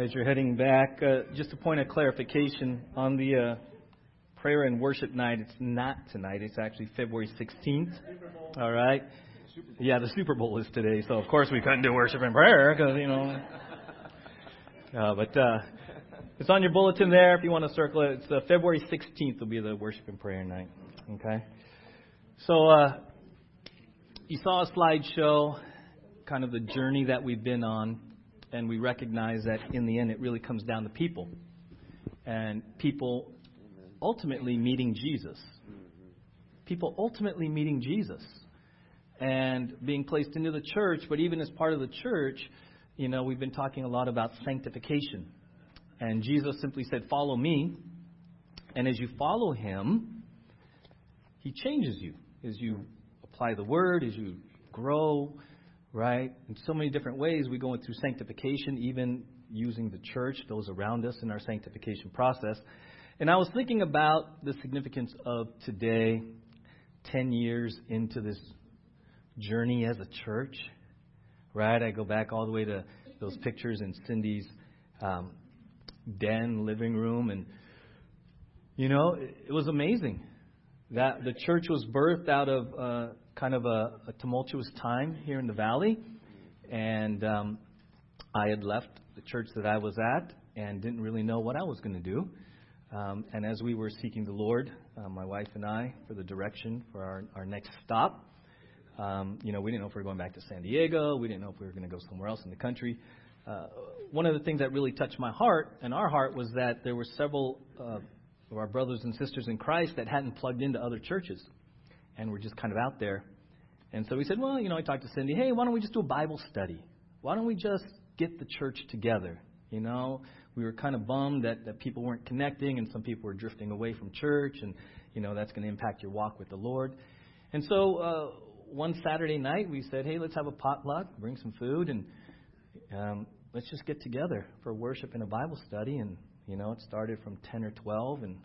as you're heading back. Uh, just a point of clarification on the uh, prayer and worship night. It's not tonight. It's actually February 16th. All right. Yeah, the Super Bowl is today, so of course we couldn't do worship and prayer because you know. Uh, but uh, it's on your bulletin there if you want to circle it. It's uh, February 16th will be the worship and prayer night. Okay. So uh, you saw a slideshow, kind of the journey that we've been on and we recognize that in the end it really comes down to people and people ultimately meeting Jesus. People ultimately meeting Jesus and being placed into the church, but even as part of the church, you know, we've been talking a lot about sanctification. And Jesus simply said, Follow me. And as you follow him, he changes you. As you apply the word, as you grow, right? In so many different ways, we go through sanctification, even using the church, those around us in our sanctification process. And I was thinking about the significance of today, 10 years into this journey as a church, right? I go back all the way to those pictures in Cindy's um, den, living room, and, you know, it, it was amazing that the church was birthed out of uh, kind of a, a tumultuous time here in the valley, and um, I had left the church that I was at and didn't really know what I was going to do. Um, and as we were seeking the Lord, uh, my wife and I, for the direction for our, our next stop, um, you know, we didn't know if we were going back to San Diego. We didn't know if we were going to go somewhere else in the country. Uh, one of the things that really touched my heart and our heart was that there were several uh, of our brothers and sisters in Christ that hadn't plugged into other churches and were just kind of out there. And so we said, well, you know, I talked to Cindy, hey, why don't we just do a Bible study? Why don't we just get the church together? You know, we were kind of bummed that, that people weren't connecting and some people were drifting away from church, and, you know, that's going to impact your walk with the Lord. And so uh, one Saturday night, we said, hey, let's have a potluck, bring some food, and um, let's just get together for worship and a Bible study. And, you know, it started from 10 or 12 and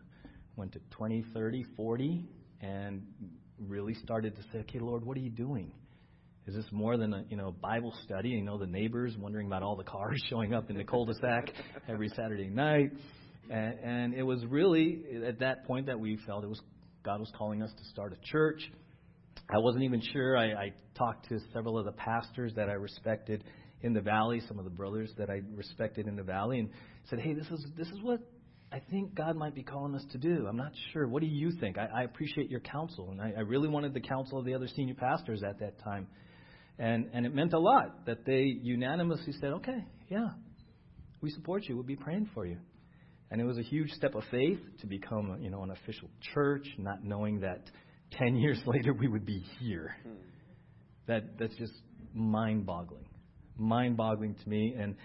went to 20, 30, 40, and really started to say, okay, Lord, what are you doing? Is this more than a you know Bible study? You know, the neighbors wondering about all the cars showing up in the cul-de-sac every Saturday night, and, and it was really at that point that we felt it was God was calling us to start a church. I wasn't even sure. I, I talked to several of the pastors that I respected in the valley, some of the brothers that I respected in the valley, and said, "Hey, this is this is what I think God might be calling us to do. I'm not sure. What do you think? I, I appreciate your counsel, and I, I really wanted the counsel of the other senior pastors at that time, and and it meant a lot that they unanimously said, "Okay, yeah, we support you. We'll be praying for you." And it was a huge step of faith to become, you know, an official church, not knowing that ten years later we would be here. Hmm. That that's just mind-boggling, mind-boggling to me, and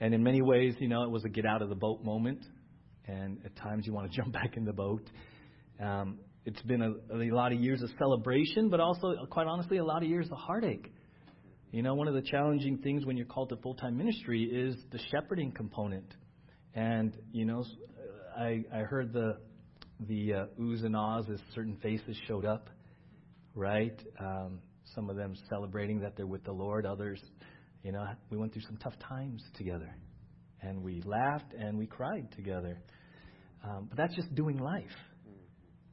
and in many ways, you know, it was a get out of the boat moment and at times you want to jump back in the boat. Um, it's been a, a lot of years of celebration, but also, quite honestly, a lot of years of heartache. You know, one of the challenging things when you're called to full time ministry is the shepherding component. And, you know, I, I heard the, the uh, oohs and ahs as certain faces showed up, right? Um, some of them celebrating that they're with the Lord, others, you know, we went through some tough times together. And we laughed and we cried together. Um, but that's just doing life.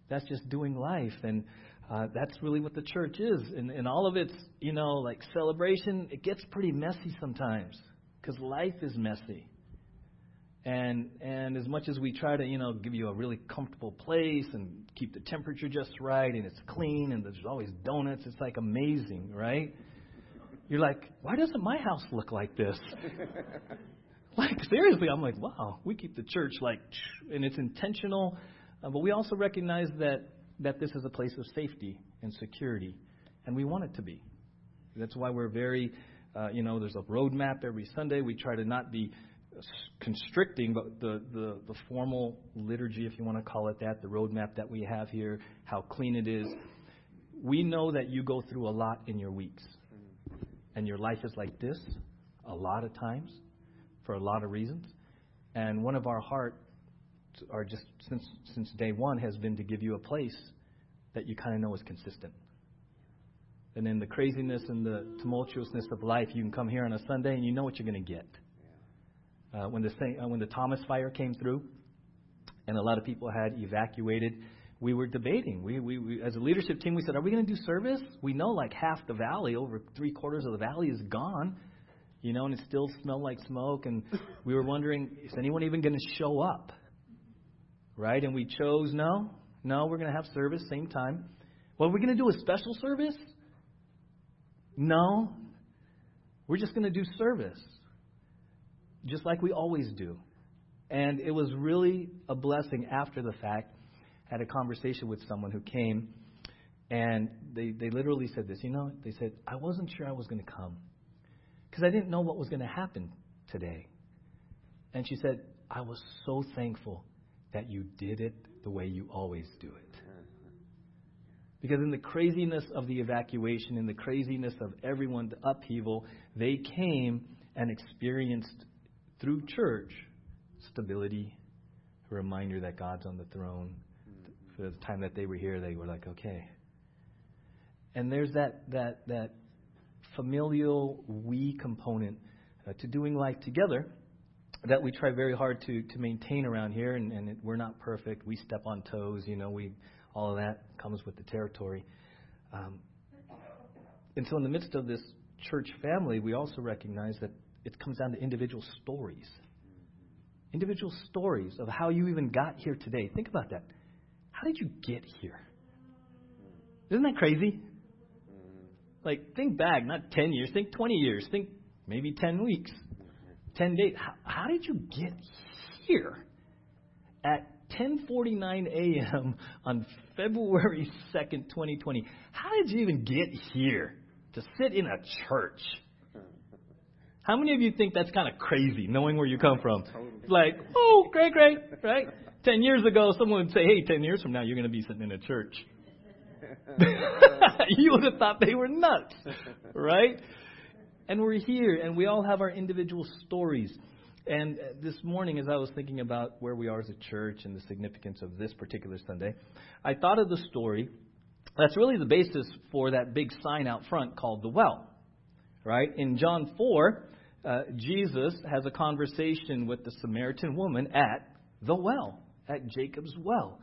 That's just doing life. And uh, that's really what the church is. And, and all of its, you know, like celebration, it gets pretty messy sometimes because life is messy. And and as much as we try to, you know, give you a really comfortable place and keep the temperature just right and it's clean and there's always donuts, it's like amazing, right? You're like, why doesn't my house look like this? Like, seriously, I'm like, wow, we keep the church like, and it's intentional, uh, but we also recognize that, that this is a place of safety and security, and we want it to be. That's why we're very, uh, you know, there's a roadmap every Sunday. We try to not be constricting, but the, the, the formal liturgy, if you want to call it that, the roadmap that we have here, how clean it is. We know that you go through a lot in your weeks, and your life is like this a lot of times for a lot of reasons. And one of our heart, are just since since day one, has been to give you a place that you kind of know is consistent. And in the craziness and the tumultuousness of life, you can come here on a Sunday and you know what you're going to get. uh, when the uh, when the Thomas fire came through, and a lot of people had evacuated. We were debating. We, we, we as a leadership team, we said, "Are we going to do service? We know like half the valley, over three quarters of the valley, is gone." You know, and it still smelled like smoke, and we were wondering, is anyone even going to show up? Right? And we chose no, no, we're going to have service same time. Well, we're going to do a special service? No. We're just going to do service, just like we always do. And it was really a blessing after the fact. I had a conversation with someone who came, and they, they literally said this. You know, they said, I wasn't sure I was going to come because I didn't know what was going to happen today. And she said, I was so thankful that you did it the way you always do it. Because in the craziness of the evacuation, in the craziness of everyone, the upheaval, they came and experienced through church stability, a reminder that God's on the throne. Mm-hmm. For the time that they were here, they were like, okay. And there's that that that familial we component uh, to doing life together that we try very hard to to maintain around here, and, and it, we're not perfect. We step on toes, you know. We all of that comes with the territory. Um, and so, in the midst of this church family, we also recognize that it comes down to individual stories. Individual stories of how you even got here today. Think about that. How did you get here? Isn't that crazy? Like, think back, not 10 years, think 20 years, think maybe 10 weeks, 10 days. How, how did you get here at 10:49 a.m. on February 2nd, 2020. How did you even get here to sit in a church? How many of you think that's kind of crazy, knowing where you come from? Like, oh, great, great, right? Ten years ago, someone would say, hey, ten years from now, you're going to be sitting in a church. you would have thought they were nuts, right? And we're here, and we all have our individual stories. And this morning, as I was thinking about where we are as a church and the significance of this particular Sunday, I thought of the story that's really the basis for that big sign out front called the well. Right? In John 4, uh, Jesus has a conversation with the Samaritan woman at the well, at Jacob's well.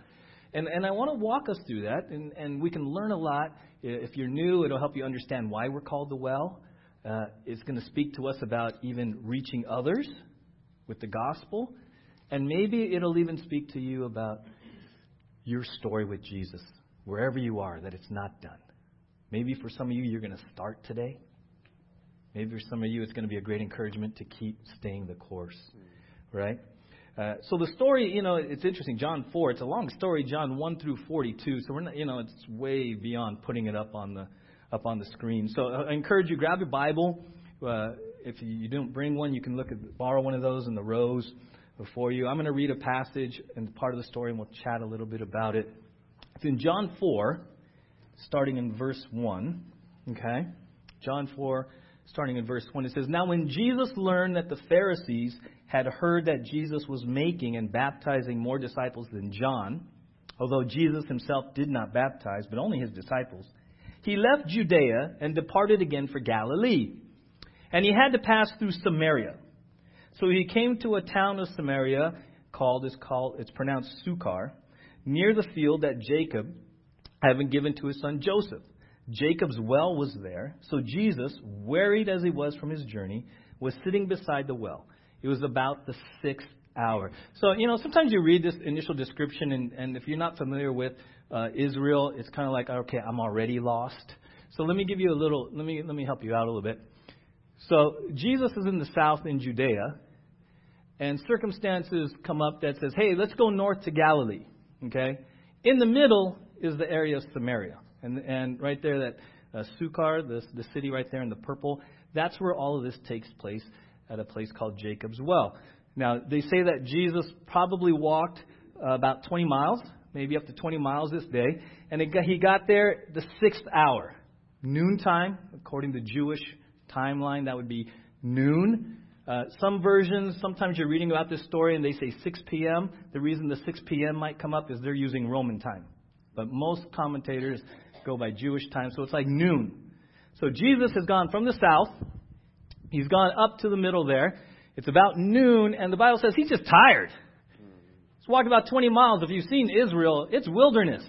And, and I want to walk us through that, and, and we can learn a lot. If you're new, it'll help you understand why we're called the well. Uh, it's going to speak to us about even reaching others with the gospel. And maybe it'll even speak to you about your story with Jesus, wherever you are, that it's not done. Maybe for some of you, you're going to start today. Maybe for some of you, it's going to be a great encouragement to keep staying the course, right? Uh, so the story, you know, it's interesting. John 4, it's a long story. John 1 through 42. So we're not, you know, it's way beyond putting it up on the up on the screen. So I encourage you, grab your Bible. Uh, if you don't bring one, you can look at borrow one of those in the rows before you. I'm going to read a passage and part of the story, and we'll chat a little bit about it. It's in John 4, starting in verse 1. Okay? John 4, starting in verse 1. It says, Now when Jesus learned that the Pharisees had heard that Jesus was making and baptizing more disciples than John, although Jesus himself did not baptize, but only his disciples, he left Judea and departed again for Galilee and he had to pass through Samaria. So he came to a town of Samaria called is called it's pronounced Sychar, near the field that Jacob had been given to his son Joseph. Jacob's well was there, so Jesus, wearied as he was from his journey, was sitting beside the well. It was about the sixth hour. So, you know, sometimes you read this initial description, and, and if you're not familiar with uh, Israel, it's kind of like, okay, I'm already lost. So let me give you a little, let me, let me help you out a little bit. So Jesus is in the south in Judea, and circumstances come up that says, "Hey, let's go north to Galilee." Okay, in the middle is the area of Samaria, and and right there that uh, Sychar, the the city right there in the purple, that's where all of this takes place at a place called Jacob's Well. Now they say that Jesus probably walked uh, about 20 miles, maybe up to 20 miles this day, and he got there the sixth hour, noontime, according to Jewish timeline, that would be noon. Uh, some versions, sometimes you're reading about this story and they say 6 p.m. The reason the 6 p.m. might come up is they're using Roman time. But most commentators go by Jewish time, so it's like noon. So Jesus has gone from the south, he's gone up to the middle there. It's about noon, and the Bible says he's just tired. He's walking about 20 miles. If you've seen Israel, it's wilderness.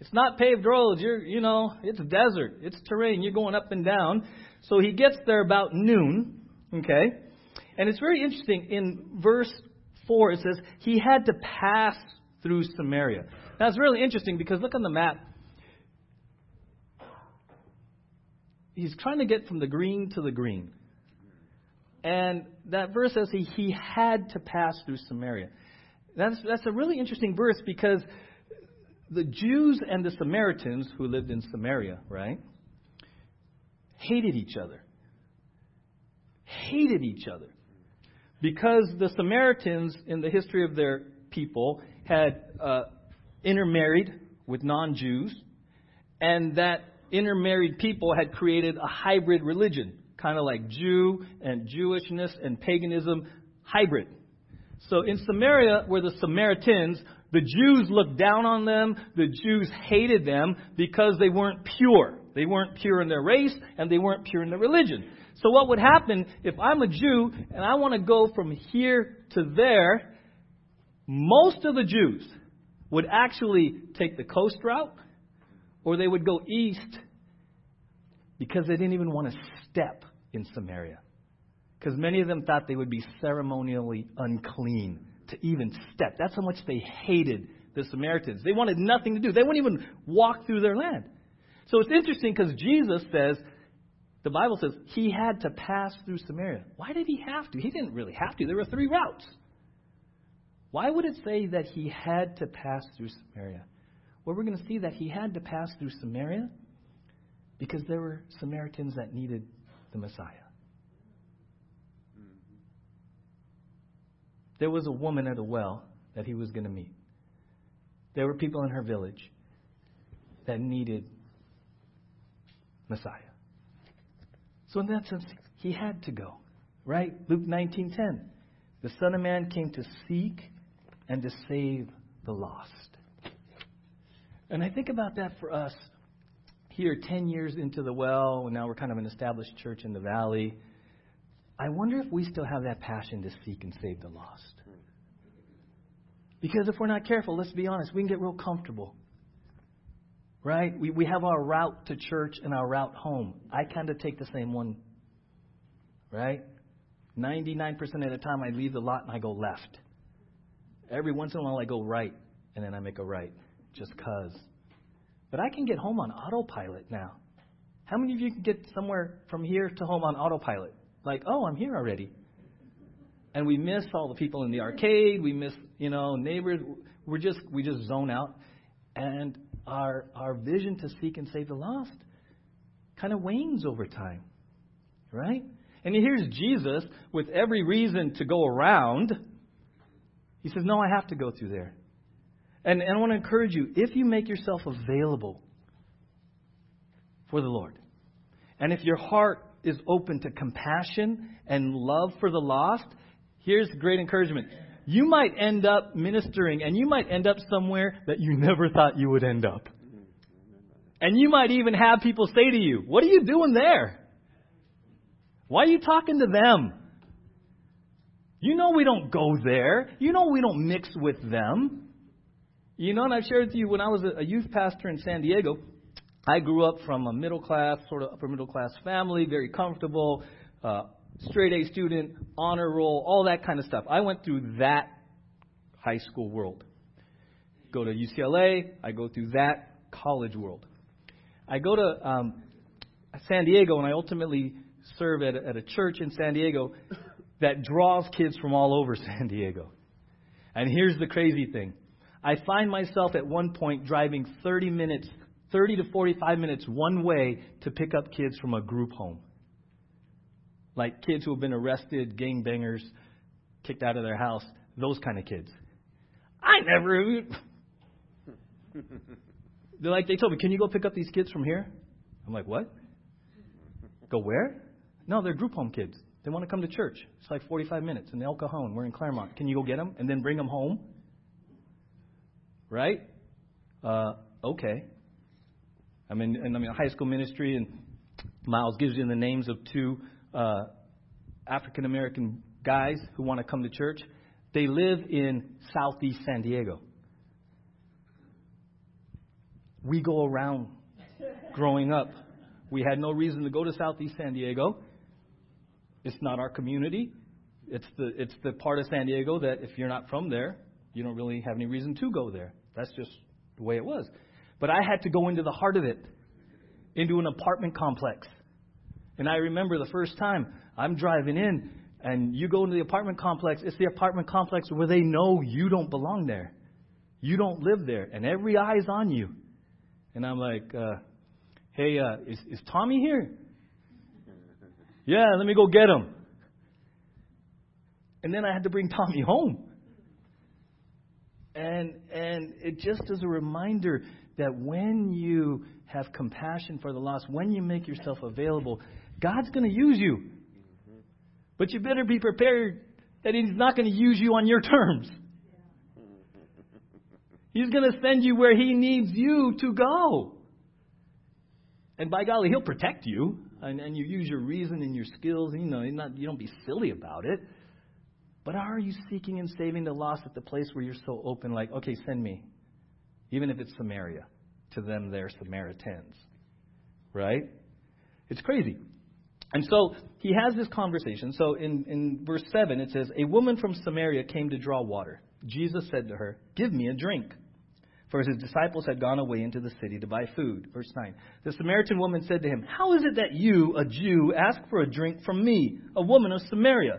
It's not paved roads. You're, you know, it's desert. It's terrain. You're going up and down. So he gets there about noon. Okay? And it's very interesting. In verse 4, it says, he had to pass through Samaria. Now, it's really interesting because look on the map. He's trying to get from the green to the green. And that verse says he, he had to pass through Samaria. That's, that's a really interesting verse because the Jews and the Samaritans who lived in Samaria, right, hated each other. Hated each other. Because the Samaritans, in the history of their people, had uh, intermarried with non Jews, and that intermarried people had created a hybrid religion, kind of like Jew and Jewishness and paganism hybrid. So in Samaria, where the Samaritans, the Jews looked down on them, the Jews hated them because they weren't pure. They weren't pure in their race and they weren't pure in their religion. So what would happen if I'm a Jew and I want to go from here to there? Most of the Jews would actually take the coast route or they would go east because they didn't even want to step in Samaria. Because many of them thought they would be ceremonially unclean to even step. That's how much they hated the Samaritans. They wanted nothing to do. They wouldn't even walk through their land. So it's interesting because Jesus says, the Bible says, he had to pass through Samaria. Why did he have to? He didn't really have to. There were three routes. Why would it say that he had to pass through Samaria? Well, we're going to see that he had to pass through Samaria because there were Samaritans that needed the Messiah. There was a woman at a well that he was going to meet. There were people in her village that needed Messiah. So in that sense, he had to go, right? Luke 19:10. The Son of Man came to seek and to save the lost. And I think about that for us here 10 years into the well, and now we're kind of an established church in the valley. I wonder if we still have that passion to seek and save the lost. Because if we're not careful, let's be honest, we can get real comfortable. Right? We, we have our route to church and our route home. I kind of take the same one. Right? 99% of the time, I leave the lot and I go left. Every once in a while, I go right, and then I make a right, just because. But I can get home on autopilot now. How many of you can get somewhere from here to home on autopilot? Like, oh, I'm here already. And we miss all the people in the arcade. We miss, you know, neighbors. We're just we just zone out, and our our vision to seek and save the lost kind of wanes over time, right? And here's Jesus with every reason to go around. He says, "No, I have to go through there." And, and I want to encourage you if you make yourself available for the Lord, and if your heart is open to compassion and love for the lost, here's great encouragement. You might end up ministering, and you might end up somewhere that you never thought you would end up. And you might even have people say to you, What are you doing there? Why are you talking to them? You know we don't go there. You know we don't mix with them. You know, and I've shared with you when I was a youth pastor in San Diego, I grew up from a middle class, sort of upper middle class family, very comfortable, uh, straight A student, honor roll, all that kind of stuff. I went through that high school world. Go to UCLA, I go through that college world. I go to um, San Diego, and I ultimately serve at at a church in San Diego that draws kids from all over San Diego. And here's the crazy thing I find myself at one point driving 30 minutes, 30 to 45 minutes one way to pick up kids from a group home. Like kids who have been arrested, gangbangers, kicked out of their house, those kind of kids. I never. They're like, they told me, can you go pick up these kids from here? I'm like, what? Go where? No, they're group home kids. They want to come to church. It's like 45 minutes in El Cajon. We're in Clairemont. Can you go get them and then bring them home? Right? Uh, okay. I mean, and I'm in high school ministry, and Miles gives you the names of two uh, African American guys who want to come to church, they live in southeast San Diego. We go around growing up. We had no reason to go to southeast San Diego. It's not our community. It's the it's the part of San Diego that if you're not from there, you don't really have any reason to go there. That's just the way it was. But I had to go into the heart of it, into an apartment complex. And I remember the first time I'm driving in and you go into the apartment complex, it's the apartment complex where they know you don't belong there. You don't live there, and every eye's on you. And I'm like, uh, hey, uh, is, is Tommy here? Yeah, let me go get him. And then I had to bring Tommy home. And and it just is a reminder that when you have compassion for the lost, when you make yourself available, God's going to use you. But you better be prepared that He's not going to use you on your terms. He's going to send you where He needs you to go. And by golly, He'll protect you. And, and you use your reason and your skills. And, you know, not, you don't be silly about it. But are you seeking and saving the lost at the place where you're so open, like, okay, send me? Even if it's Samaria. To them, they're Samaritans. Right? It's crazy. And so he has this conversation. So in, in verse 7, it says, A woman from Samaria came to draw water. Jesus said to her, Give me a drink. For his disciples had gone away into the city to buy food. Verse 9. The Samaritan woman said to him, How is it that you, a Jew, ask for a drink from me, a woman of Samaria?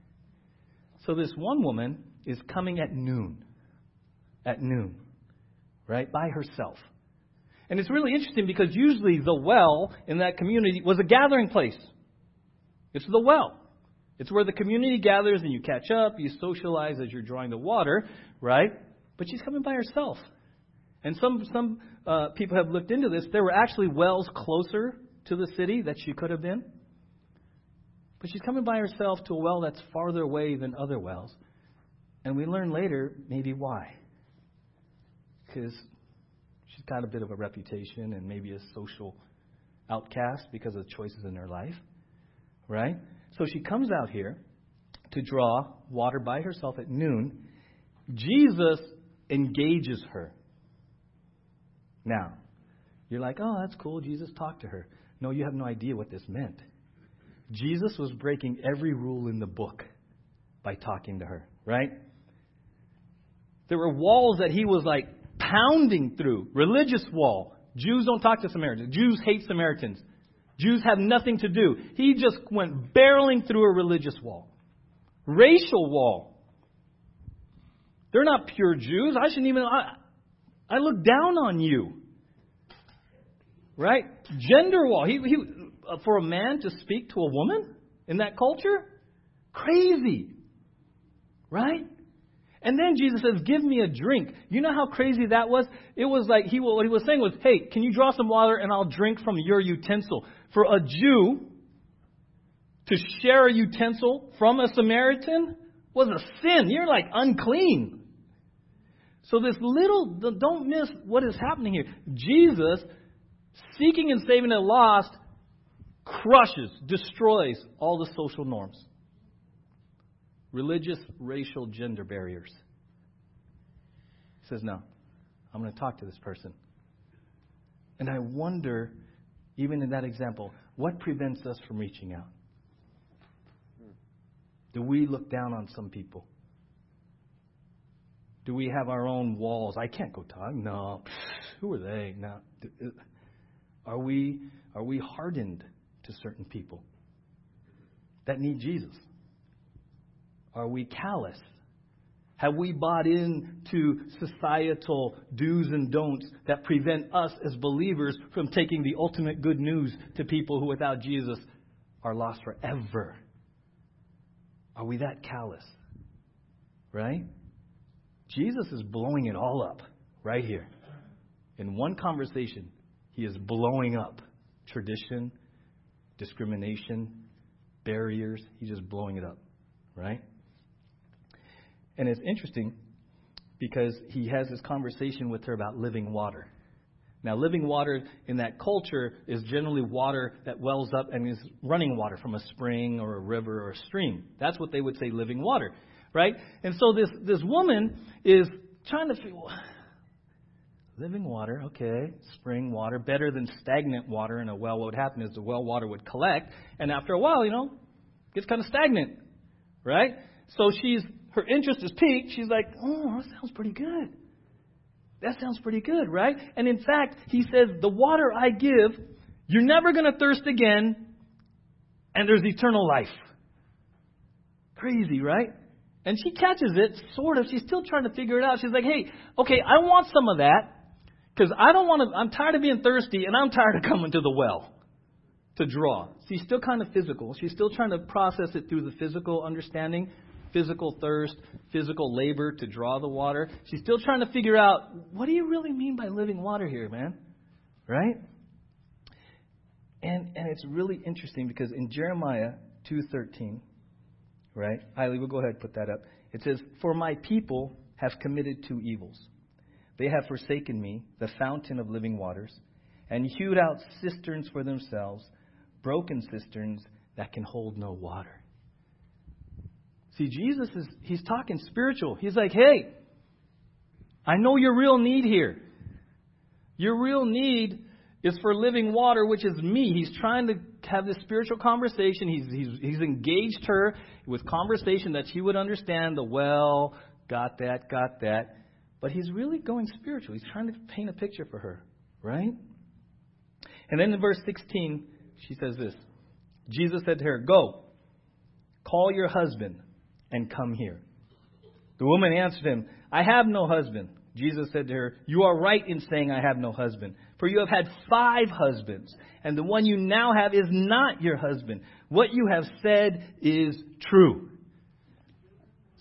So this one woman is coming at noon. At noon. Right? By herself. And it's really interesting because usually the well in that community was a gathering place. It's the well. It's where the community gathers and you catch up, you socialize as you're drawing the water, right? But she's coming by herself. And some some uh, people have looked into this. There were actually wells closer to the city that she could have been. But she's coming by herself to a well that's farther away than other wells. And we learn later maybe why. Because she's got a bit of a reputation and maybe a social outcast because of the choices in her life. Right? So she comes out here to draw water by herself at noon. Jesus engages her. Now, you're like, oh, that's cool. Jesus talked to her. No, you have no idea what this meant. Jesus was breaking every rule in the book by talking to her, right? There were walls that he was like pounding through. Religious wall. Jews don't talk to Samaritans. Jews hate Samaritans. Jews have nothing to do. He just went barreling through a religious wall. Racial wall. They're not pure Jews. I shouldn't even. I, I look down on you. Right? Gender wall. He, he, Uh, for a man to speak to a woman in that culture? Crazy. Right? And then Jesus says, Give me a drink. You know how crazy that was? It was like he, what he was saying was, Hey, can you draw some water and I'll drink from your utensil? For a Jew to share a utensil from a Samaritan was a sin. You're like unclean. So, this little, don't miss what is happening here. Jesus, seeking and saving the lost, crushes, destroys all the social norms religious, racial, gender barriers. He says, No, I'm going to talk to this person. And I wonder, even in that example, what prevents us from reaching out? Do we look down on some people? Do we have our own walls? I can't go talk. No. Who are they? No. Uh, are we are we hardened to certain people that need Jesus? Are we callous? Have we bought into societal do's and don'ts that prevent us as believers from taking the ultimate good news to people who without Jesus are lost forever? Are we that callous? Right? Jesus is blowing it all up right here. In one conversation, he is blowing up tradition, discrimination, barriers. He's just blowing it up, right? And it's interesting because he has this conversation with her about living water. Now, living water in that culture is generally water that wells up and is running water from a spring or a river or a stream. That's what they would say living water right? And so this, this woman is trying to feel living water, okay, spring water, better than stagnant water in a well. What would happen is the well water would collect, and after a while, you know, gets kind of stagnant, right? So she's her interest is piqued. She's like, oh, that sounds pretty good. That sounds pretty good, right? And in fact, he says, the water I give, you're never going to thirst again, and there's eternal life. Crazy, right? And she catches it, sort of. She's still trying to figure it out. She's like, hey, okay, I want some of that because I don't want to, I'm tired of being thirsty and I'm tired of coming to the well to draw. She's still kind of physical. She's still trying to process it through the physical understanding, physical thirst, physical labor to draw the water. She's still trying to figure out what do you really mean by living water here, man? Right? And and it's really interesting because in Jeremiah 2:13 right? Eileen, we'll go ahead and put that up. It says, For my people have committed two evils. They have forsaken me, the fountain of living waters, and hewed out cisterns for themselves, broken cisterns that can hold no water. See, Jesus is, he's talking spiritual. He's like, hey, I know your real need here. Your real need is for living water, which is me. He's trying to have this spiritual conversation. He's, he's, he's engaged her with conversation that she would understand the well, got that, got that. But he's really going spiritual. He's trying to paint a picture for her, right? And then in verse 16, she says this Jesus said to her, Go, call your husband and come here. The woman answered him, I have no husband. Jesus said to her, You are right in saying, I have no husband. For you have had five husbands, and the one you now have is not your husband. What you have said is true.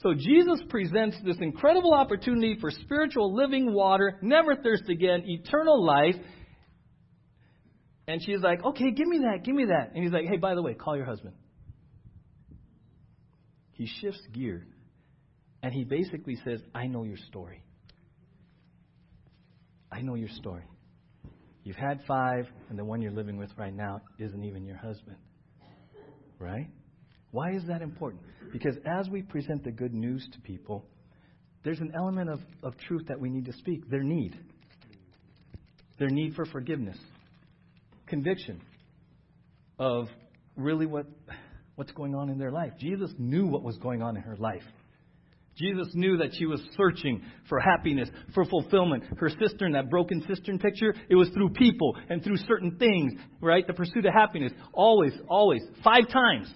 So Jesus presents this incredible opportunity for spiritual living water, never thirst again, eternal life. And she's like, okay, give me that, give me that. And he's like, hey, by the way, call your husband. He shifts gear and he basically says, I know your story. I know your story. You've had five, and the one you're living with right now isn't even your husband. Right? Why is that important? Because as we present the good news to people, there's an element of, of truth that we need to speak their need. Their need for forgiveness, conviction of really what, what's going on in their life. Jesus knew what was going on in her life. Jesus knew that she was searching for happiness, for fulfillment. Her cistern, that broken cistern picture, it was through people and through certain things, right? The pursuit of happiness. Always, always. Five times.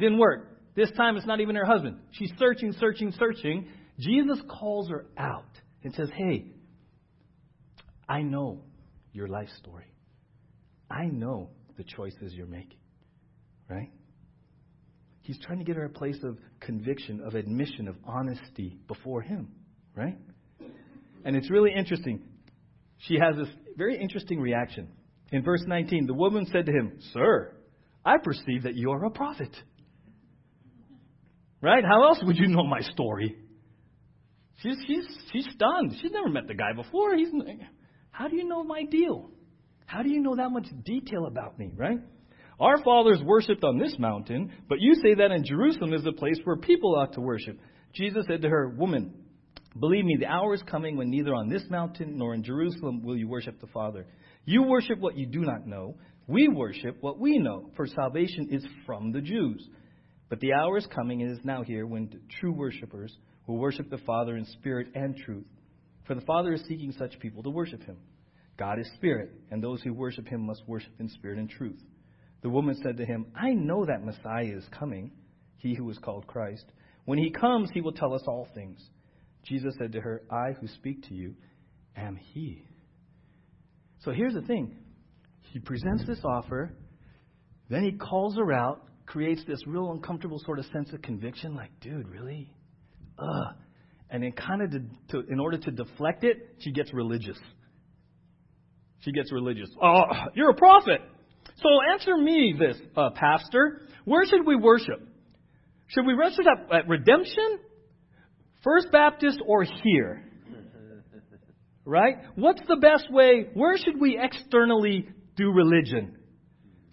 Didn't work. This time it's not even her husband. She's searching, searching, searching. Jesus calls her out and says, Hey, I know your life story. I know the choices you're making. Right? He's trying to get her a place of conviction, of admission, of honesty before him, right? And it's really interesting. She has this very interesting reaction. In verse 19, the woman said to him, Sir, I perceive that you are a prophet. Right? How else would you know my story? She's, she's, she's stunned. She's never met the guy before. He's, how do you know my deal? How do you know that much detail about me, right? Our fathers worshipped on this mountain, but you say that in Jerusalem is the place where people ought to worship. Jesus said to her, Woman, believe me, the hour is coming when neither on this mountain nor in Jerusalem will you worship the Father. You worship what you do not know. We worship what we know, for salvation is from the Jews. But the hour is coming and is now here when true worshippers will worship the Father in spirit and truth. For the Father is seeking such people to worship him. God is spirit, and those who worship him must worship in spirit and truth. The woman said to him, I know that Messiah is coming, he who is called Christ. When he comes, he will tell us all things. Jesus said to her, I who speak to you am he. So here's the thing. He presents this offer, then he calls her out, creates this real uncomfortable sort of sense of conviction, like, dude, really? Ugh. And then kind of, to, to, in order to deflect it, she gets religious. She gets religious. Oh, you're a prophet. So answer me this, uh, pastor. Where should we worship? Should we worship at, at Redemption, First Baptist, or here? Right? What's the best way? Where should we externally do religion?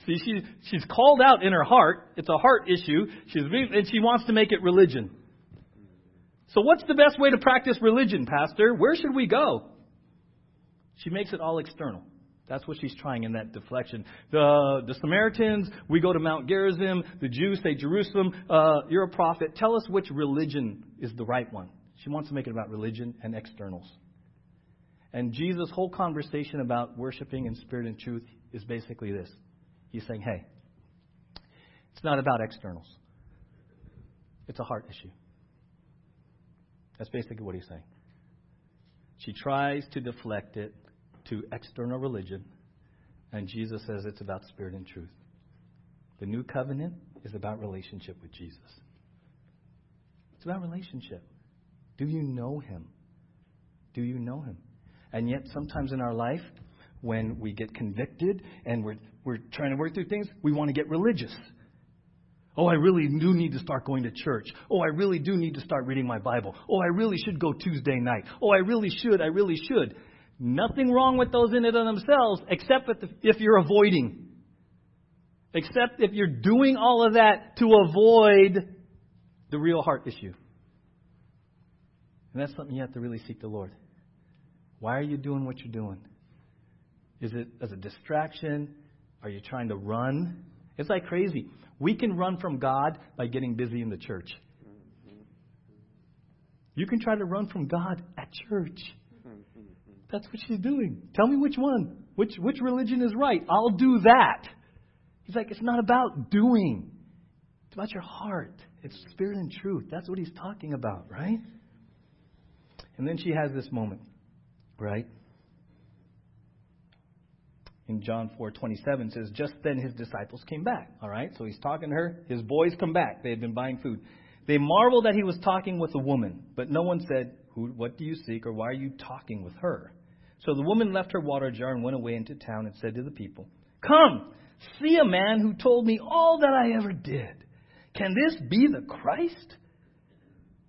See, she, she's called out in her heart. It's a heart issue. She's, and she wants to make it religion. So, what's the best way to practice religion, Pastor? Where should we go? She makes it all external. That's what she's trying in that deflection. The, the Samaritans, we go to Mount Gerizim. The Jews say, Jerusalem, uh, you're a prophet. Tell us which religion is the right one. She wants to make it about religion and externals. And Jesus' whole conversation about worshiping in spirit and truth is basically this He's saying, hey, it's not about externals, it's a heart issue. That's basically what he's saying. She tries to deflect it to external religion, and Jesus says it's about spirit and truth. The new covenant is about relationship with Jesus. It's about relationship. Do you know him? Do you know him? And yet, sometimes in our life, when we get convicted and we're, we're trying to work through things, we want to get religious. Oh, I really do need to start going to church. Oh, I really do need to start reading my Bible. Oh, I really should go Tuesday night. Oh, I really should. I really should. Nothing wrong with those in and of themselves, except if you're avoiding. Except if you're doing all of that to avoid the real heart issue. And that's something you have to really seek the Lord. Why are you doing what you're doing? Is it as a distraction? Are you trying to run? It's like crazy. We can run from God by getting busy in the church. You can try to run from God at church. That's what she's doing. Tell me which one. Which which religion is right? I'll do that. He's like, it's not about doing. It's about your heart. It's spirit and truth. That's what he's talking about, right? And then she has this moment, right? In John 4:27 says just then his disciples came back. All right? So he's talking to her, his boys come back. They had been buying food. They marveled that he was talking with a woman, but no one said, Who what do you seek or why are you talking with her? So the woman left her water jar and went away into town and said to the people, Come, see a man who told me all that I ever did. Can this be the Christ?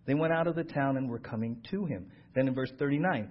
They went out of the town and were coming to him. Then in verse 39,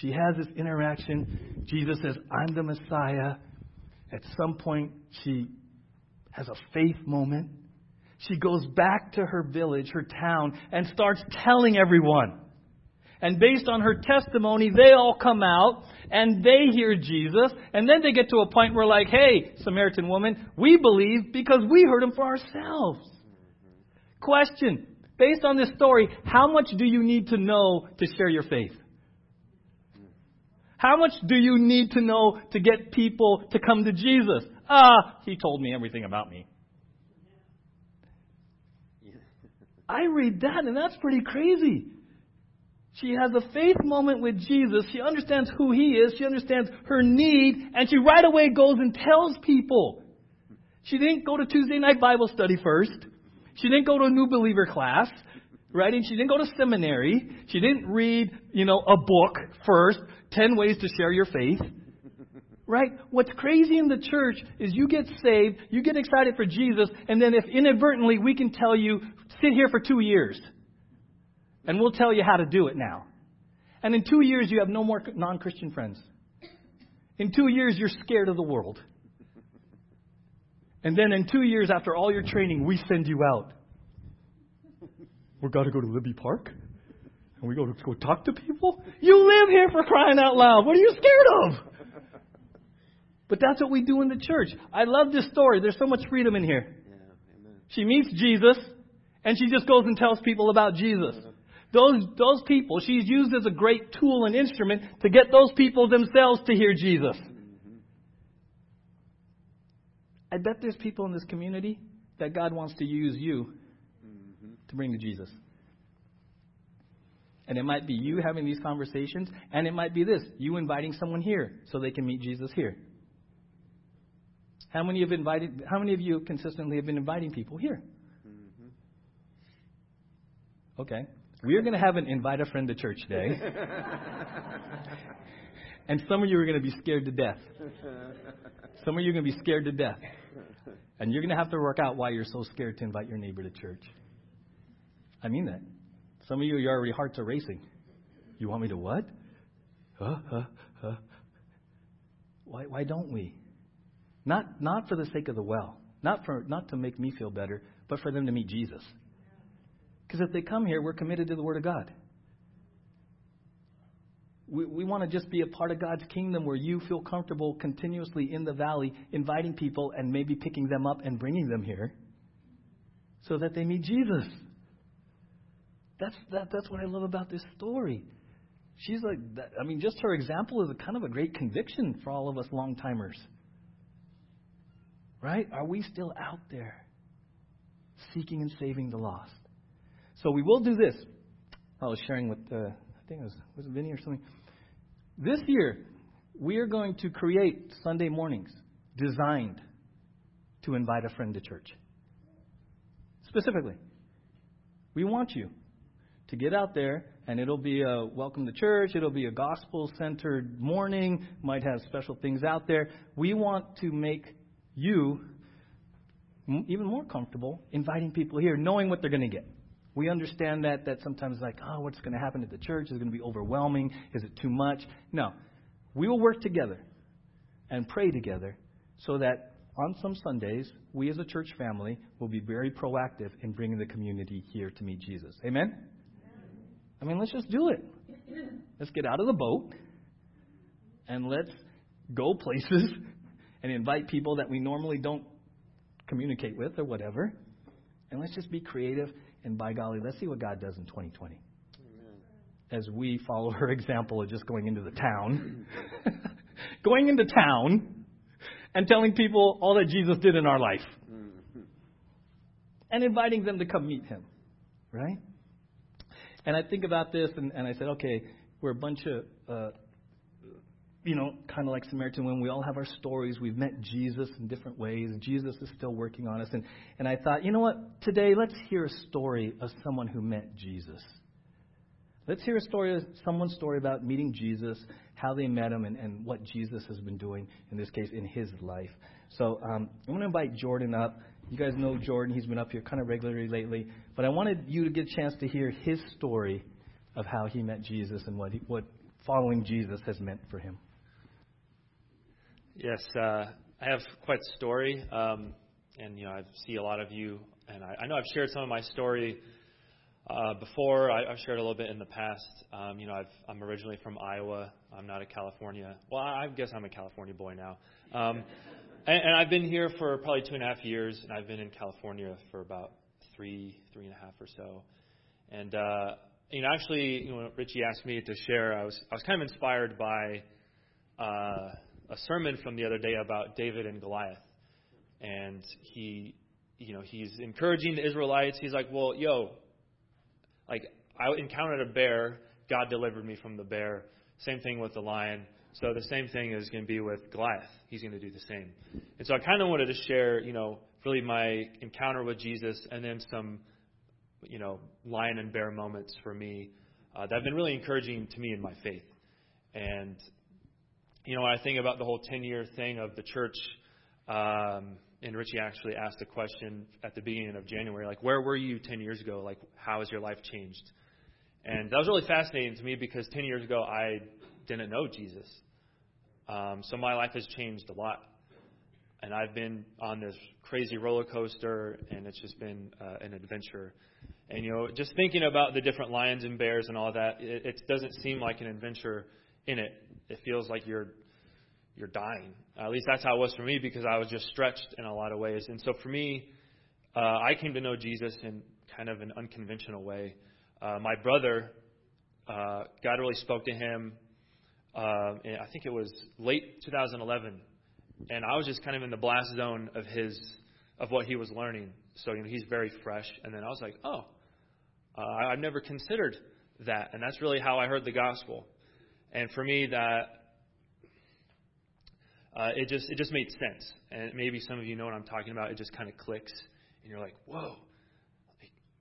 She has this interaction. Jesus says, I'm the Messiah. At some point, she has a faith moment. She goes back to her village, her town, and starts telling everyone. And based on her testimony, they all come out and they hear Jesus. And then they get to a point where, like, hey, Samaritan woman, we believe because we heard him for ourselves. Question Based on this story, how much do you need to know to share your faith? How much do you need to know to get people to come to Jesus? Ah, he told me everything about me. I read that, and that's pretty crazy. She has a faith moment with Jesus. She understands who he is. She understands her need, and she right away goes and tells people. She didn't go to Tuesday night Bible study first. She didn't go to a new believer class, right? And she didn't go to seminary. She didn't read, you know, a book first. 10 ways to share your faith. Right? What's crazy in the church is you get saved, you get excited for Jesus, and then if inadvertently we can tell you, sit here for two years, and we'll tell you how to do it now. And in two years, you have no more non Christian friends. In two years, you're scared of the world. And then in two years, after all your training, we send you out. We've got to go to Libby Park? And we go to go talk to people? You live here for crying out loud. What are you scared of? But that's what we do in the church. I love this story. There's so much freedom in here. Yeah, she meets Jesus, and she just goes and tells people about Jesus. Those, those people, she's used as a great tool and instrument to get those people themselves to hear Jesus. Mm-hmm. I bet there's people in this community that God wants to use you to bring to Jesus. And it might be you having these conversations, and it might be this you inviting someone here so they can meet Jesus here. How many have invited? How many of you consistently have been inviting people here? Mm-hmm. Okay, we are going to have an invite a friend to church day, and some of you are going to be scared to death. Some of you are going to be scared to death, and you're going to have to work out why you're so scared to invite your neighbor to church. I mean that. Some of you, your already hearts are racing. You want me to what? Huh? Huh? Huh? Why, why don't we? Not, not for the sake of the well, not, for, not to make me feel better, but for them to meet Jesus. Because if they come here, we're committed to the Word of God. We, we want to just be a part of God's kingdom where you feel comfortable continuously in the valley, inviting people and maybe picking them up and bringing them here so that they meet Jesus. That's, that, that's what I love about this story. She's like, I mean, just her example is a kind of a great conviction for all of us long timers. Right? Are we still out there seeking and saving the lost? So we will do this. I was sharing with, uh, I think it was, was it Vinny or something? This year, we are going to create Sunday mornings designed to invite a friend to church. Specifically, we want you to get out there and it'll be a welcome to church, it'll be a gospel centered morning, might have special things out there. We want to make you even more comfortable inviting people here, knowing what they're going to get. We understand that that sometimes like, oh, what's going to happen at the church? Is it going to be overwhelming? Is it too much? No. We will work together and pray together so that on some Sundays, we as a church family will be very proactive in bringing the community here to meet Jesus. Amen? I mean, let's just do it. Let's get out of the boat and let's go places and invite people that we normally don't communicate with or whatever. And let's just be creative. And by golly, let's see what God does in 2020. Amen. As we follow her example of just going into the town, going into town and telling people all that Jesus did in our life, mm-hmm. and inviting them to come meet him. Right? And I think about this, and, and I said, okay, we're a bunch of uh, you know, kind of like Samaritan women, we all have our stories. We've met Jesus in different ways. Jesus is still working on us. And, and I thought, you know what? Today, let's hear a story of someone who met Jesus. Let's hear a story, of someone's story about meeting Jesus, how they met him, and, and what Jesus has been doing, in this case, in his life. So um, I'm going to invite Jordan up. You guys know Jordan. He's been up here kind of regularly lately. But I wanted you to get a chance to hear his story of how he met Jesus and what, he, what following Jesus has meant for him. Yes, uh, I have quite a story, um, and you know I see a lot of you, and I, I know I've shared some of my story uh, before. I, I've shared a little bit in the past. Um, you know, I've, I'm originally from Iowa. I'm not a California. Well, I guess I'm a California boy now. Um, and, and I've been here for probably two and a half years, and I've been in California for about three, three and a half or so. And uh, you know, actually, you know, Richie asked me to share. I was I was kind of inspired by. Uh, a sermon from the other day about David and Goliath, and he, you know, he's encouraging the Israelites. He's like, "Well, yo, like I encountered a bear. God delivered me from the bear. Same thing with the lion. So the same thing is going to be with Goliath. He's going to do the same. And so I kind of wanted to share, you know, really my encounter with Jesus, and then some, you know, lion and bear moments for me uh, that have been really encouraging to me in my faith. And you know, when I think about the whole 10 year thing of the church, um, and Richie actually asked a question at the beginning of January, like, where were you 10 years ago? Like, how has your life changed? And that was really fascinating to me because 10 years ago I didn't know Jesus. Um, so my life has changed a lot. And I've been on this crazy roller coaster, and it's just been uh, an adventure. And, you know, just thinking about the different lions and bears and all that, it, it doesn't seem like an adventure in it. It feels like you're you're dying. At least that's how it was for me because I was just stretched in a lot of ways. And so for me, uh, I came to know Jesus in kind of an unconventional way. Uh, my brother, uh, God really spoke to him. Uh, I think it was late 2011, and I was just kind of in the blast zone of his of what he was learning. So you know he's very fresh, and then I was like, oh, uh, I've never considered that, and that's really how I heard the gospel. And for me, that uh, it just it just made sense. And maybe some of you know what I'm talking about. It just kind of clicks, and you're like, whoa.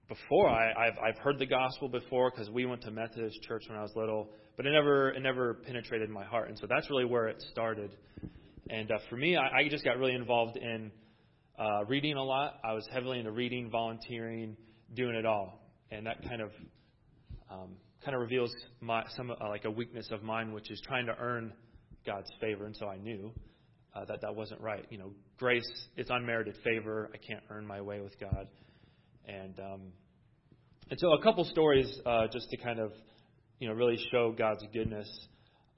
Before I, I've I've heard the gospel before because we went to Methodist church when I was little, but it never it never penetrated my heart, and so that's really where it started. And uh, for me, I, I just got really involved in uh, reading a lot. I was heavily into reading, volunteering, doing it all, and that kind of um, kind of reveals my, some uh, like a weakness of mine, which is trying to earn God's favor, and so I knew uh, that that wasn't right. You know, grace is unmerited favor. I can't earn my way with God, and um, and so a couple stories uh, just to kind of you know really show God's goodness,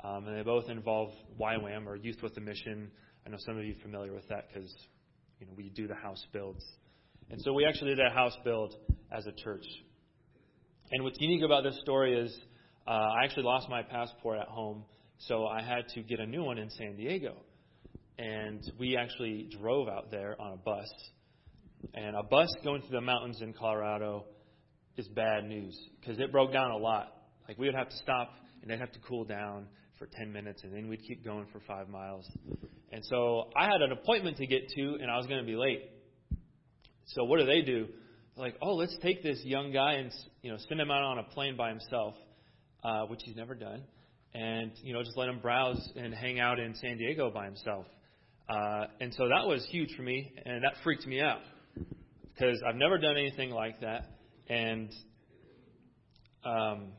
um, and they both involve YWAM or Youth with a Mission. I know some of you are familiar with that because you know we do the house builds, and so we actually did a house build as a church. And what's unique about this story is uh, I actually lost my passport at home so I had to get a new one in San Diego. And we actually drove out there on a bus. And a bus going through the mountains in Colorado is bad news because it broke down a lot. Like we would have to stop and they'd have to cool down for 10 minutes and then we'd keep going for five miles. And so I had an appointment to get to and I was going to be late. So what do they do? They're like, oh, let's take this young guy and you know send him out on a plane by himself, uh, which he's never done and you know just let him browse and hang out in San Diego by himself. Uh, and so that was huge for me, and that freaked me out because I've never done anything like that. And um,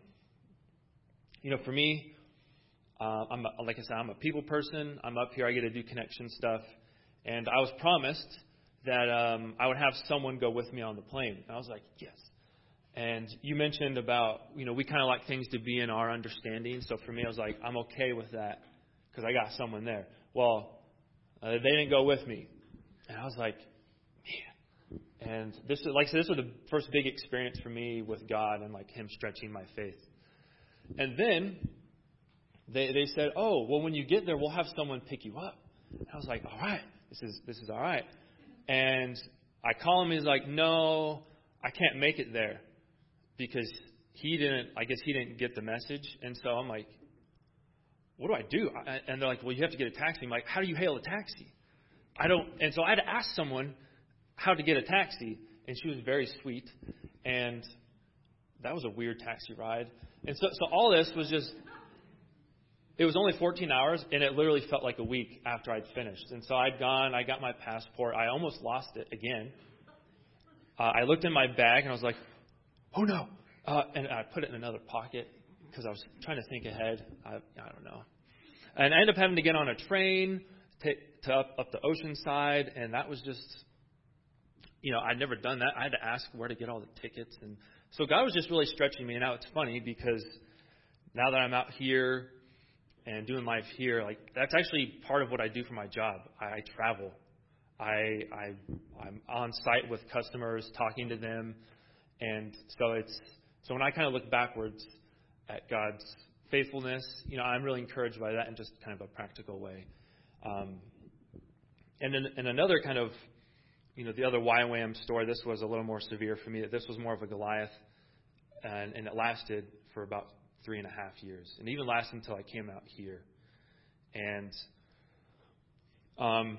you know, for me, uh, I'm a, like I said, I'm a people person. I'm up here. I get to do connection stuff, and I was promised that um, I would have someone go with me on the plane. And I was like, yes. And you mentioned about, you know, we kind of like things to be in our understanding. So for me, I was like, I'm okay with that because I got someone there. Well, uh, they didn't go with me. And I was like, man. And this is, like I said, this was the first big experience for me with God and like Him stretching my faith. And then they, they said, oh, well, when you get there, we'll have someone pick you up. And I was like, all right, this is, this is all right. And I call him, he's like, no, I can't make it there because he didn't, I guess he didn't get the message. And so I'm like, what do I do? And they're like, well, you have to get a taxi. I'm like, how do you hail a taxi? I don't, and so I had to ask someone how to get a taxi. And she was very sweet. And that was a weird taxi ride. And so, so all this was just, it was only 14 hours, and it literally felt like a week after I'd finished. And so I'd gone, I got my passport. I almost lost it again. Uh, I looked in my bag, and I was like, oh no. Uh, and I put it in another pocket because I was trying to think ahead. I, I don't know. And I ended up having to get on a train to, to up, up the Oceanside, and that was just, you know, I'd never done that. I had to ask where to get all the tickets, and so God was just really stretching me. And now it's funny because now that I'm out here and doing life here, like that's actually part of what I do for my job. I, I travel. I, I I'm on site with customers, talking to them, and so it's so when I kind of look backwards at God's faithfulness, you know, I'm really encouraged by that in just kind of a practical way. Um, and then in another kind of, you know, the other YWAM story, this was a little more severe for me. This was more of a Goliath, and, and it lasted for about three and a half years, and even lasted until I came out here. And um,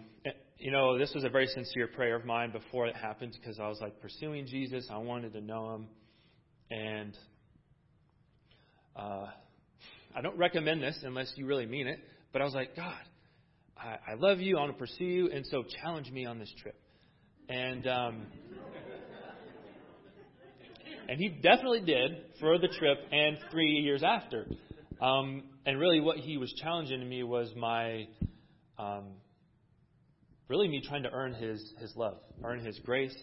you know, this was a very sincere prayer of mine before it happened because I was like pursuing Jesus. I wanted to know him. And uh, I don't recommend this unless you really mean it. But I was like, God, I, I love you. I want to pursue you. And so challenge me on this trip. And. Um, And he definitely did for the trip and three years after. Um, and really, what he was challenging to me was my, um, really me trying to earn his his love, earn his grace,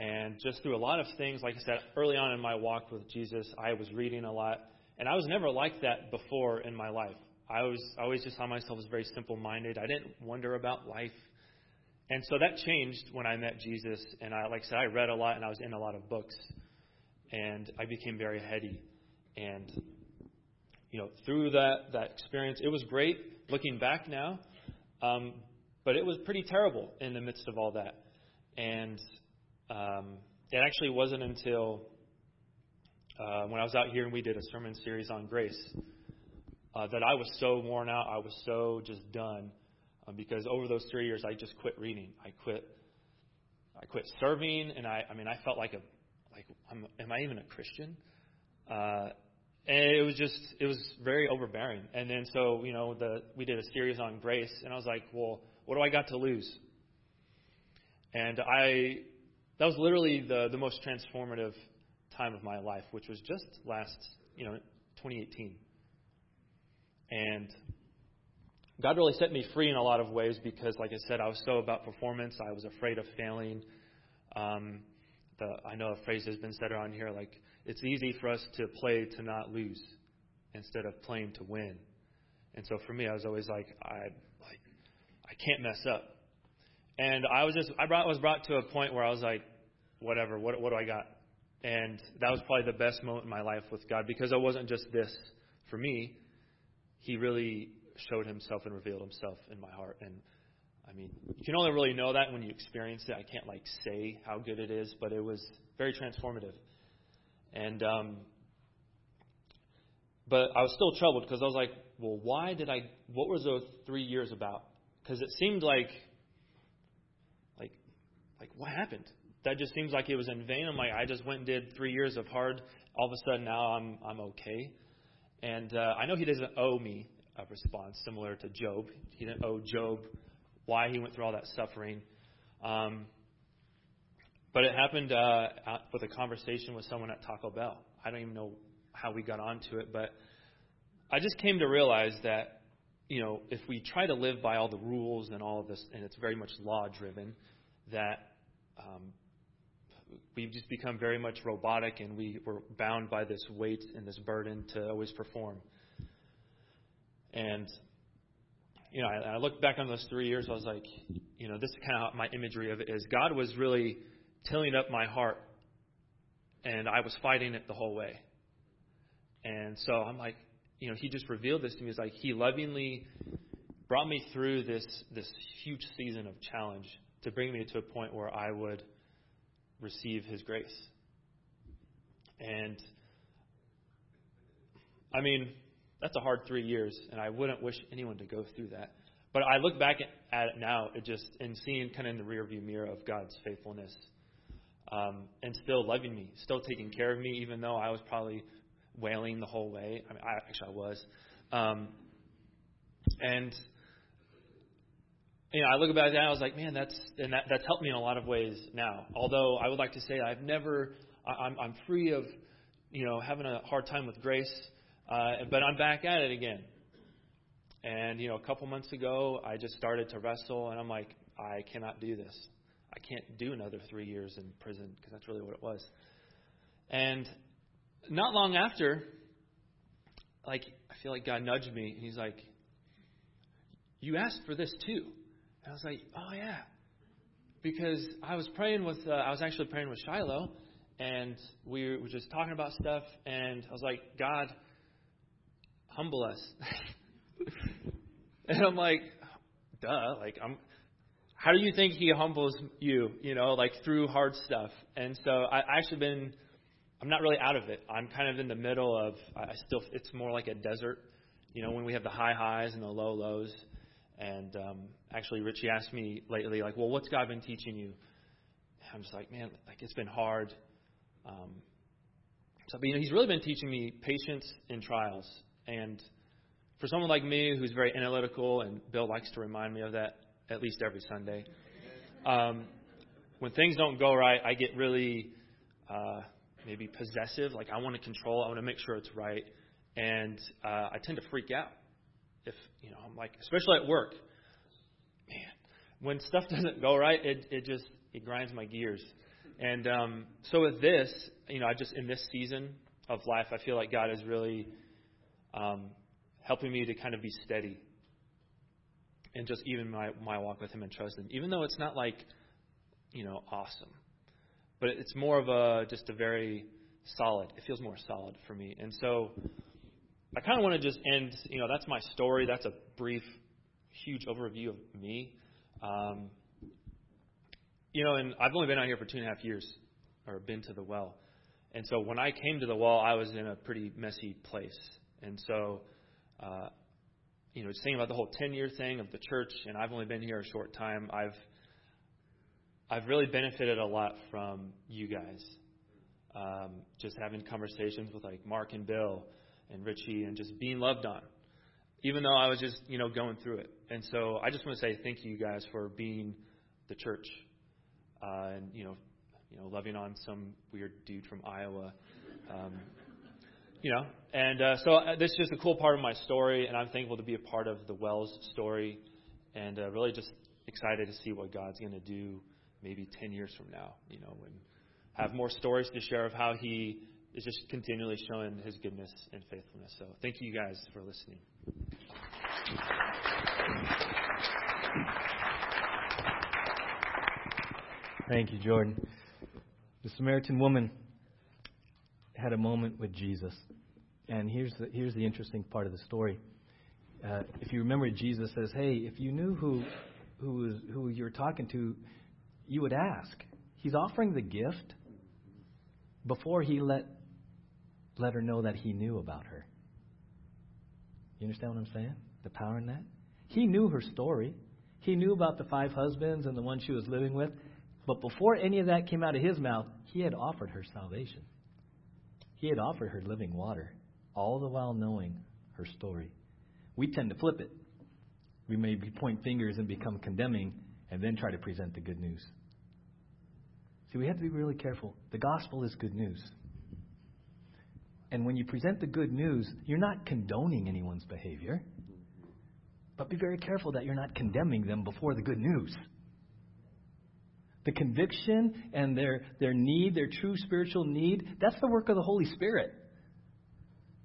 and just through a lot of things. Like I said, early on in my walk with Jesus, I was reading a lot, and I was never like that before in my life. I was I always just saw myself as very simple minded. I didn't wonder about life. And so that changed when I met Jesus and I like I said I read a lot and I was in a lot of books and I became very heady. And you know, through that that experience, it was great looking back now. Um, but it was pretty terrible in the midst of all that. And um, it actually wasn't until uh, when I was out here and we did a sermon series on grace uh, that I was so worn out. I was so just done um, because over those three years, I just quit reading. I quit. I quit serving, and I. I mean, I felt like a like, I'm, am I even a Christian? Uh, and it was just it was very overbearing. And then so you know the we did a series on grace, and I was like, well, what do I got to lose? And I that was literally the the most transformative time of my life, which was just last you know 2018. And God really set me free in a lot of ways because, like I said, I was so about performance. I was afraid of failing. Um, the, I know a phrase has been said around here like, it's easy for us to play to not lose instead of playing to win. And so for me, I was always like, I like, I can't mess up. And I was just, I brought, was brought to a point where I was like, whatever, what, what do I got? And that was probably the best moment in my life with God because it wasn't just this for me he really showed himself and revealed himself in my heart. And I mean, you can only really know that when you experience it. I can't like say how good it is, but it was very transformative. And um, but I was still troubled because I was like, well, why did I? What was those three years about? Because it seemed like, like, like what happened? That just seems like it was in vain. I'm like, I just went and did three years of hard. All of a sudden now I'm I'm okay. And uh, I know he doesn't owe me a response similar to Job. He didn't owe Job why he went through all that suffering. Um, but it happened uh, with a conversation with someone at Taco Bell. I don't even know how we got onto it, but I just came to realize that, you know, if we try to live by all the rules and all of this, and it's very much law driven, that um, we've just become very much robotic and we were bound by this weight and this burden to always perform. And, you know, I, I look back on those three years, I was like, you know, this is kind of my imagery of it is God was really tilling up my heart and I was fighting it the whole way. And so I'm like, you know, he just revealed this to me. It's like he lovingly brought me through this this huge season of challenge to bring me to a point where I would receive His grace. And I mean, that's a hard three years, and I wouldn't wish anyone to go through that. But I look back at it now, it just and seeing kind of in the rearview mirror of God's faithfulness, um, and still loving me, still taking care of me, even though I was probably wailing the whole way. I mean, I, actually I was, um, and you know, I look back at that I was like, man, that's and that, that's helped me in a lot of ways now. Although I would like to say I've never, I'm, I'm free of, you know, having a hard time with grace, uh, but I'm back at it again. And you know, a couple months ago, I just started to wrestle, and I'm like, I cannot do this. I can't do another three years in prison because that's really what it was. And not long after, like I feel like God nudged me, and He's like, "You asked for this too." And I was like, oh, yeah. Because I was praying with, uh, I was actually praying with Shiloh, and we were just talking about stuff, and I was like, God, humble us. and I'm like, duh, like, I'm, how do you think he humbles you, you know, like through hard stuff? And so I, actually been, I'm not really out of it. I'm kind of in the middle of, I still, it's more like a desert, you know, when we have the high highs and the low lows. And um, actually, Richie asked me lately, like, well, what's God been teaching you? I'm just like, man, like it's been hard. Um, so, but, you know, He's really been teaching me patience in trials. And for someone like me who's very analytical, and Bill likes to remind me of that at least every Sunday, um, when things don't go right, I get really, uh, maybe possessive, like I want to control, I want to make sure it's right, and uh, I tend to freak out. If you know, I'm like, especially at work, man, when stuff doesn't go right, it it just it grinds my gears. And um, so with this, you know, I just in this season of life, I feel like God is really um, helping me to kind of be steady and just even my my walk with Him and trust Him, even though it's not like you know awesome, but it's more of a just a very solid. It feels more solid for me, and so I kind of want to just end. You know, that's my story. That's a brief, huge overview of me. Um, you know, and I've only been out here for two and a half years, or been to the well. And so when I came to the well, I was in a pretty messy place. And so, uh, you know, saying about the whole 10 year thing of the church, and I've only been here a short time, I've, I've really benefited a lot from you guys. Um, just having conversations with like Mark and Bill and Richie and just being loved on, even though I was just, you know, going through it. And so I just want to say thank you guys for being the church uh, and you know, you know, loving on some weird dude from Iowa. Um, you know, and uh, so uh, this is just a cool part of my story, and I'm thankful to be a part of the Wells story, and uh, really just excited to see what God's going to do maybe 10 years from now. You know, and have more stories to share of how He is just continually showing His goodness and faithfulness. So thank you guys for listening. Thank you, Jordan. The Samaritan woman had a moment with Jesus. And here's the, here's the interesting part of the story. Uh, if you remember, Jesus says, Hey, if you knew who, who, you're talking to, you would ask. He's offering the gift before he let, let her know that he knew about her. You understand what I'm saying? The power in that? He knew her story. He knew about the five husbands and the one she was living with. But before any of that came out of his mouth, he had offered her salvation. He had offered her living water, all the while knowing her story. We tend to flip it. We may point fingers and become condemning and then try to present the good news. See, we have to be really careful. The gospel is good news. And when you present the good news, you're not condoning anyone's behavior. But be very careful that you're not condemning them before the good news the conviction and their, their need, their true spiritual need, that's the work of the Holy Spirit.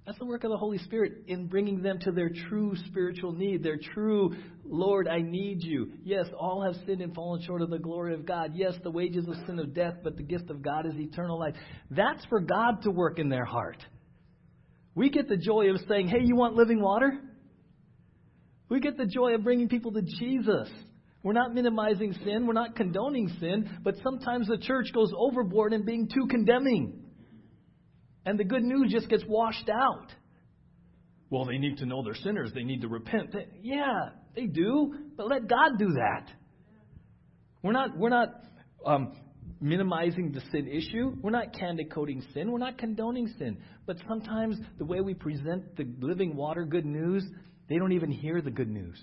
That's the work of the Holy Spirit in bringing them to their true spiritual need, their true, Lord, I need you. Yes, all have sinned and fallen short of the glory of God. Yes, the wages of sin of death, but the gift of God is eternal life. That's for God to work in their heart. We get the joy of saying, hey, you want living water? We get the joy of bringing people to Jesus. We're not minimizing sin, we're not condoning sin, but sometimes the church goes overboard in being too condemning. And the good news just gets washed out. Well, they need to know they're sinners, they need to repent. Yeah, they do, but let God do that. We're not, we're not um, minimizing the sin issue. We're not candy coating sin. We're not condoning sin. But sometimes the way we present the living water good news, they don't even hear the good news.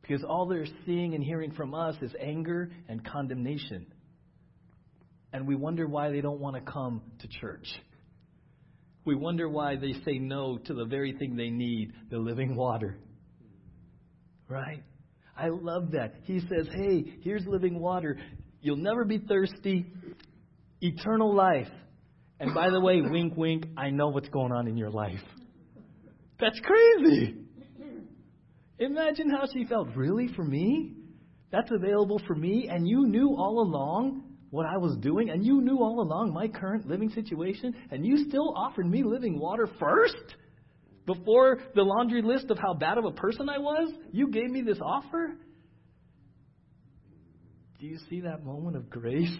Because all they're seeing and hearing from us is anger and condemnation. And we wonder why they don't want to come to church. We wonder why they say no to the very thing they need the living water. Right? I love that. He says, hey, here's living water. You'll never be thirsty. Eternal life. And by the way, wink, wink, I know what's going on in your life. That's crazy. Imagine how she felt. Really? For me? That's available for me? And you knew all along what I was doing? And you knew all along my current living situation? And you still offered me living water first? Before the laundry list of how bad of a person I was? You gave me this offer? Do you see that moment of grace?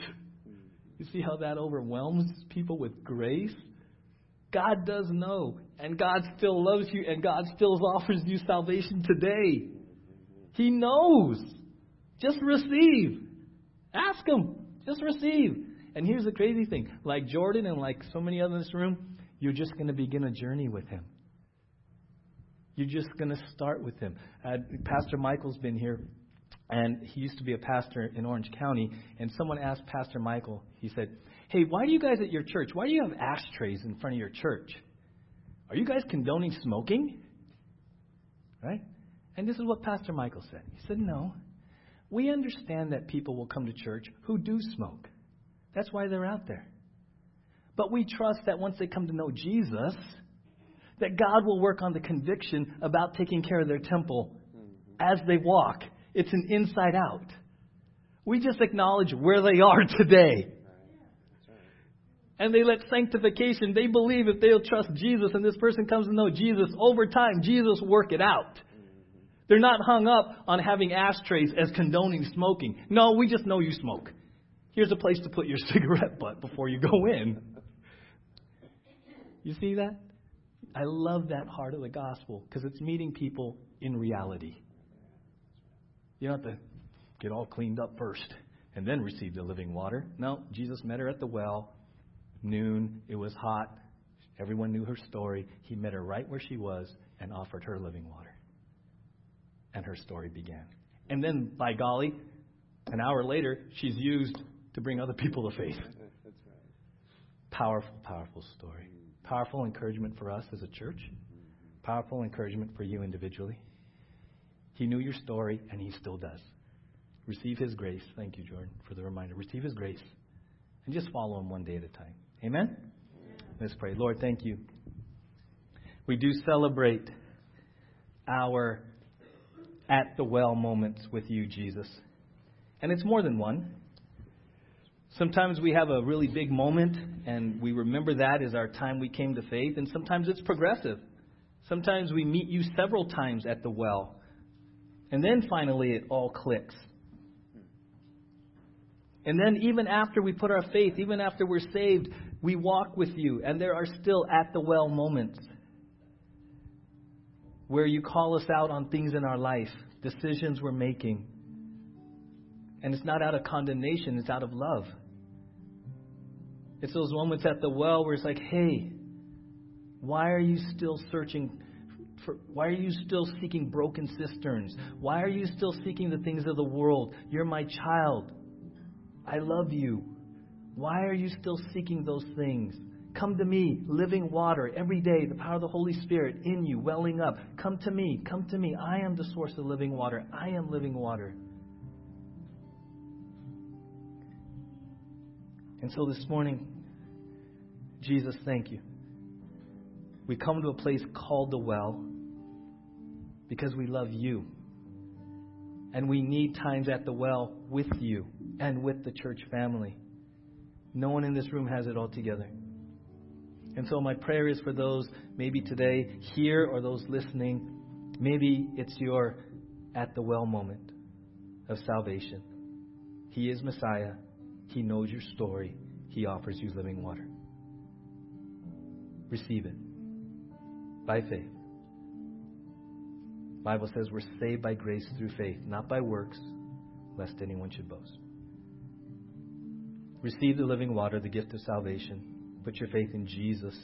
You see how that overwhelms people with grace? God does know, and God still loves you, and God still offers you salvation today. He knows. Just receive. Ask Him. Just receive. And here's the crazy thing like Jordan and like so many others in this room, you're just going to begin a journey with Him. You're just going to start with Him. Uh, Pastor Michael's been here, and he used to be a pastor in Orange County, and someone asked Pastor Michael, he said, Hey, why do you guys at your church, why do you have ashtrays in front of your church? Are you guys condoning smoking? Right? And this is what Pastor Michael said. He said, No. We understand that people will come to church who do smoke. That's why they're out there. But we trust that once they come to know Jesus, that God will work on the conviction about taking care of their temple as they walk. It's an inside out. We just acknowledge where they are today. And they let sanctification, they believe if they'll trust Jesus and this person comes to know Jesus, over time, Jesus work it out. They're not hung up on having ashtrays as condoning smoking. No, we just know you smoke. Here's a place to put your cigarette butt before you go in. You see that? I love that heart of the gospel because it's meeting people in reality. You don't have to get all cleaned up first and then receive the living water. No, Jesus met her at the well, noon, it was hot. Everyone knew her story. He met her right where she was and offered her living water. And her story began. And then, by golly, an hour later, she's used to bring other people to faith. Right. Powerful, powerful story. Powerful encouragement for us as a church. Powerful encouragement for you individually. He knew your story, and he still does. Receive his grace. Thank you, Jordan, for the reminder. Receive his grace. And just follow him one day at a time. Amen? Let's pray. Lord, thank you. We do celebrate our at the well moments with you, Jesus. And it's more than one. Sometimes we have a really big moment, and we remember that as our time we came to faith, and sometimes it's progressive. Sometimes we meet you several times at the well, and then finally it all clicks. And then, even after we put our faith, even after we're saved, we walk with you, and there are still at the well moments where you call us out on things in our life, decisions we're making. And it's not out of condemnation, it's out of love. It's those moments at the well where it's like, hey, why are you still searching for, why are you still seeking broken cisterns? Why are you still seeking the things of the world? You're my child. I love you. Why are you still seeking those things? Come to me, living water, every day, the power of the Holy Spirit in you, welling up. Come to me, come to me. I am the source of living water. I am living water. And so this morning, Jesus, thank you. We come to a place called the well because we love you. And we need times at the well with you and with the church family. No one in this room has it all together. And so my prayer is for those maybe today here or those listening, maybe it's your at the well moment of salvation. He is Messiah. He knows your story. He offers you living water. Receive it by faith. Bible says we're saved by grace through faith, not by works, lest anyone should boast. Receive the living water, the gift of salvation. Put your faith in Jesus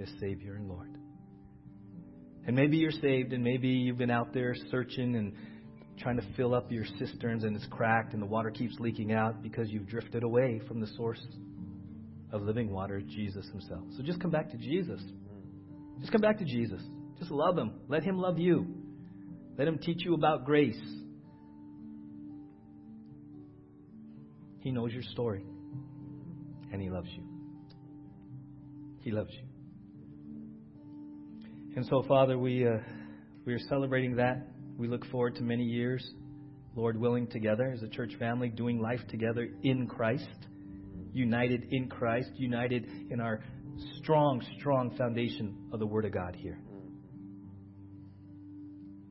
as Savior and Lord. And maybe you're saved, and maybe you've been out there searching and trying to fill up your cisterns, and it's cracked, and the water keeps leaking out because you've drifted away from the source of living water, Jesus Himself. So just come back to Jesus. Just come back to Jesus. Just love Him. Let Him love you. Let Him teach you about grace. He knows your story, and He loves you. He loves you. And so, Father, we, uh, we are celebrating that. We look forward to many years, Lord willing, together as a church family, doing life together in Christ, united in Christ, united in our strong, strong foundation of the Word of God here.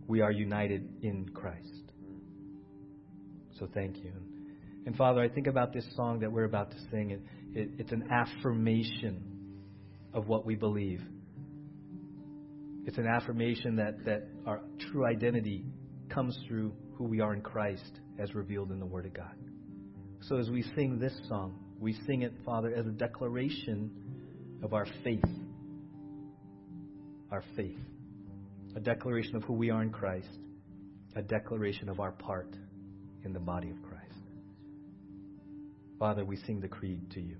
We are united in Christ. So thank you. And Father, I think about this song that we're about to sing. It, it, it's an affirmation of what we believe. It's an affirmation that, that our true identity comes through who we are in Christ as revealed in the Word of God. So as we sing this song, we sing it, Father, as a declaration of our faith. Our faith. A declaration of who we are in Christ. A declaration of our part in the body of Christ. Father, we sing the creed to you.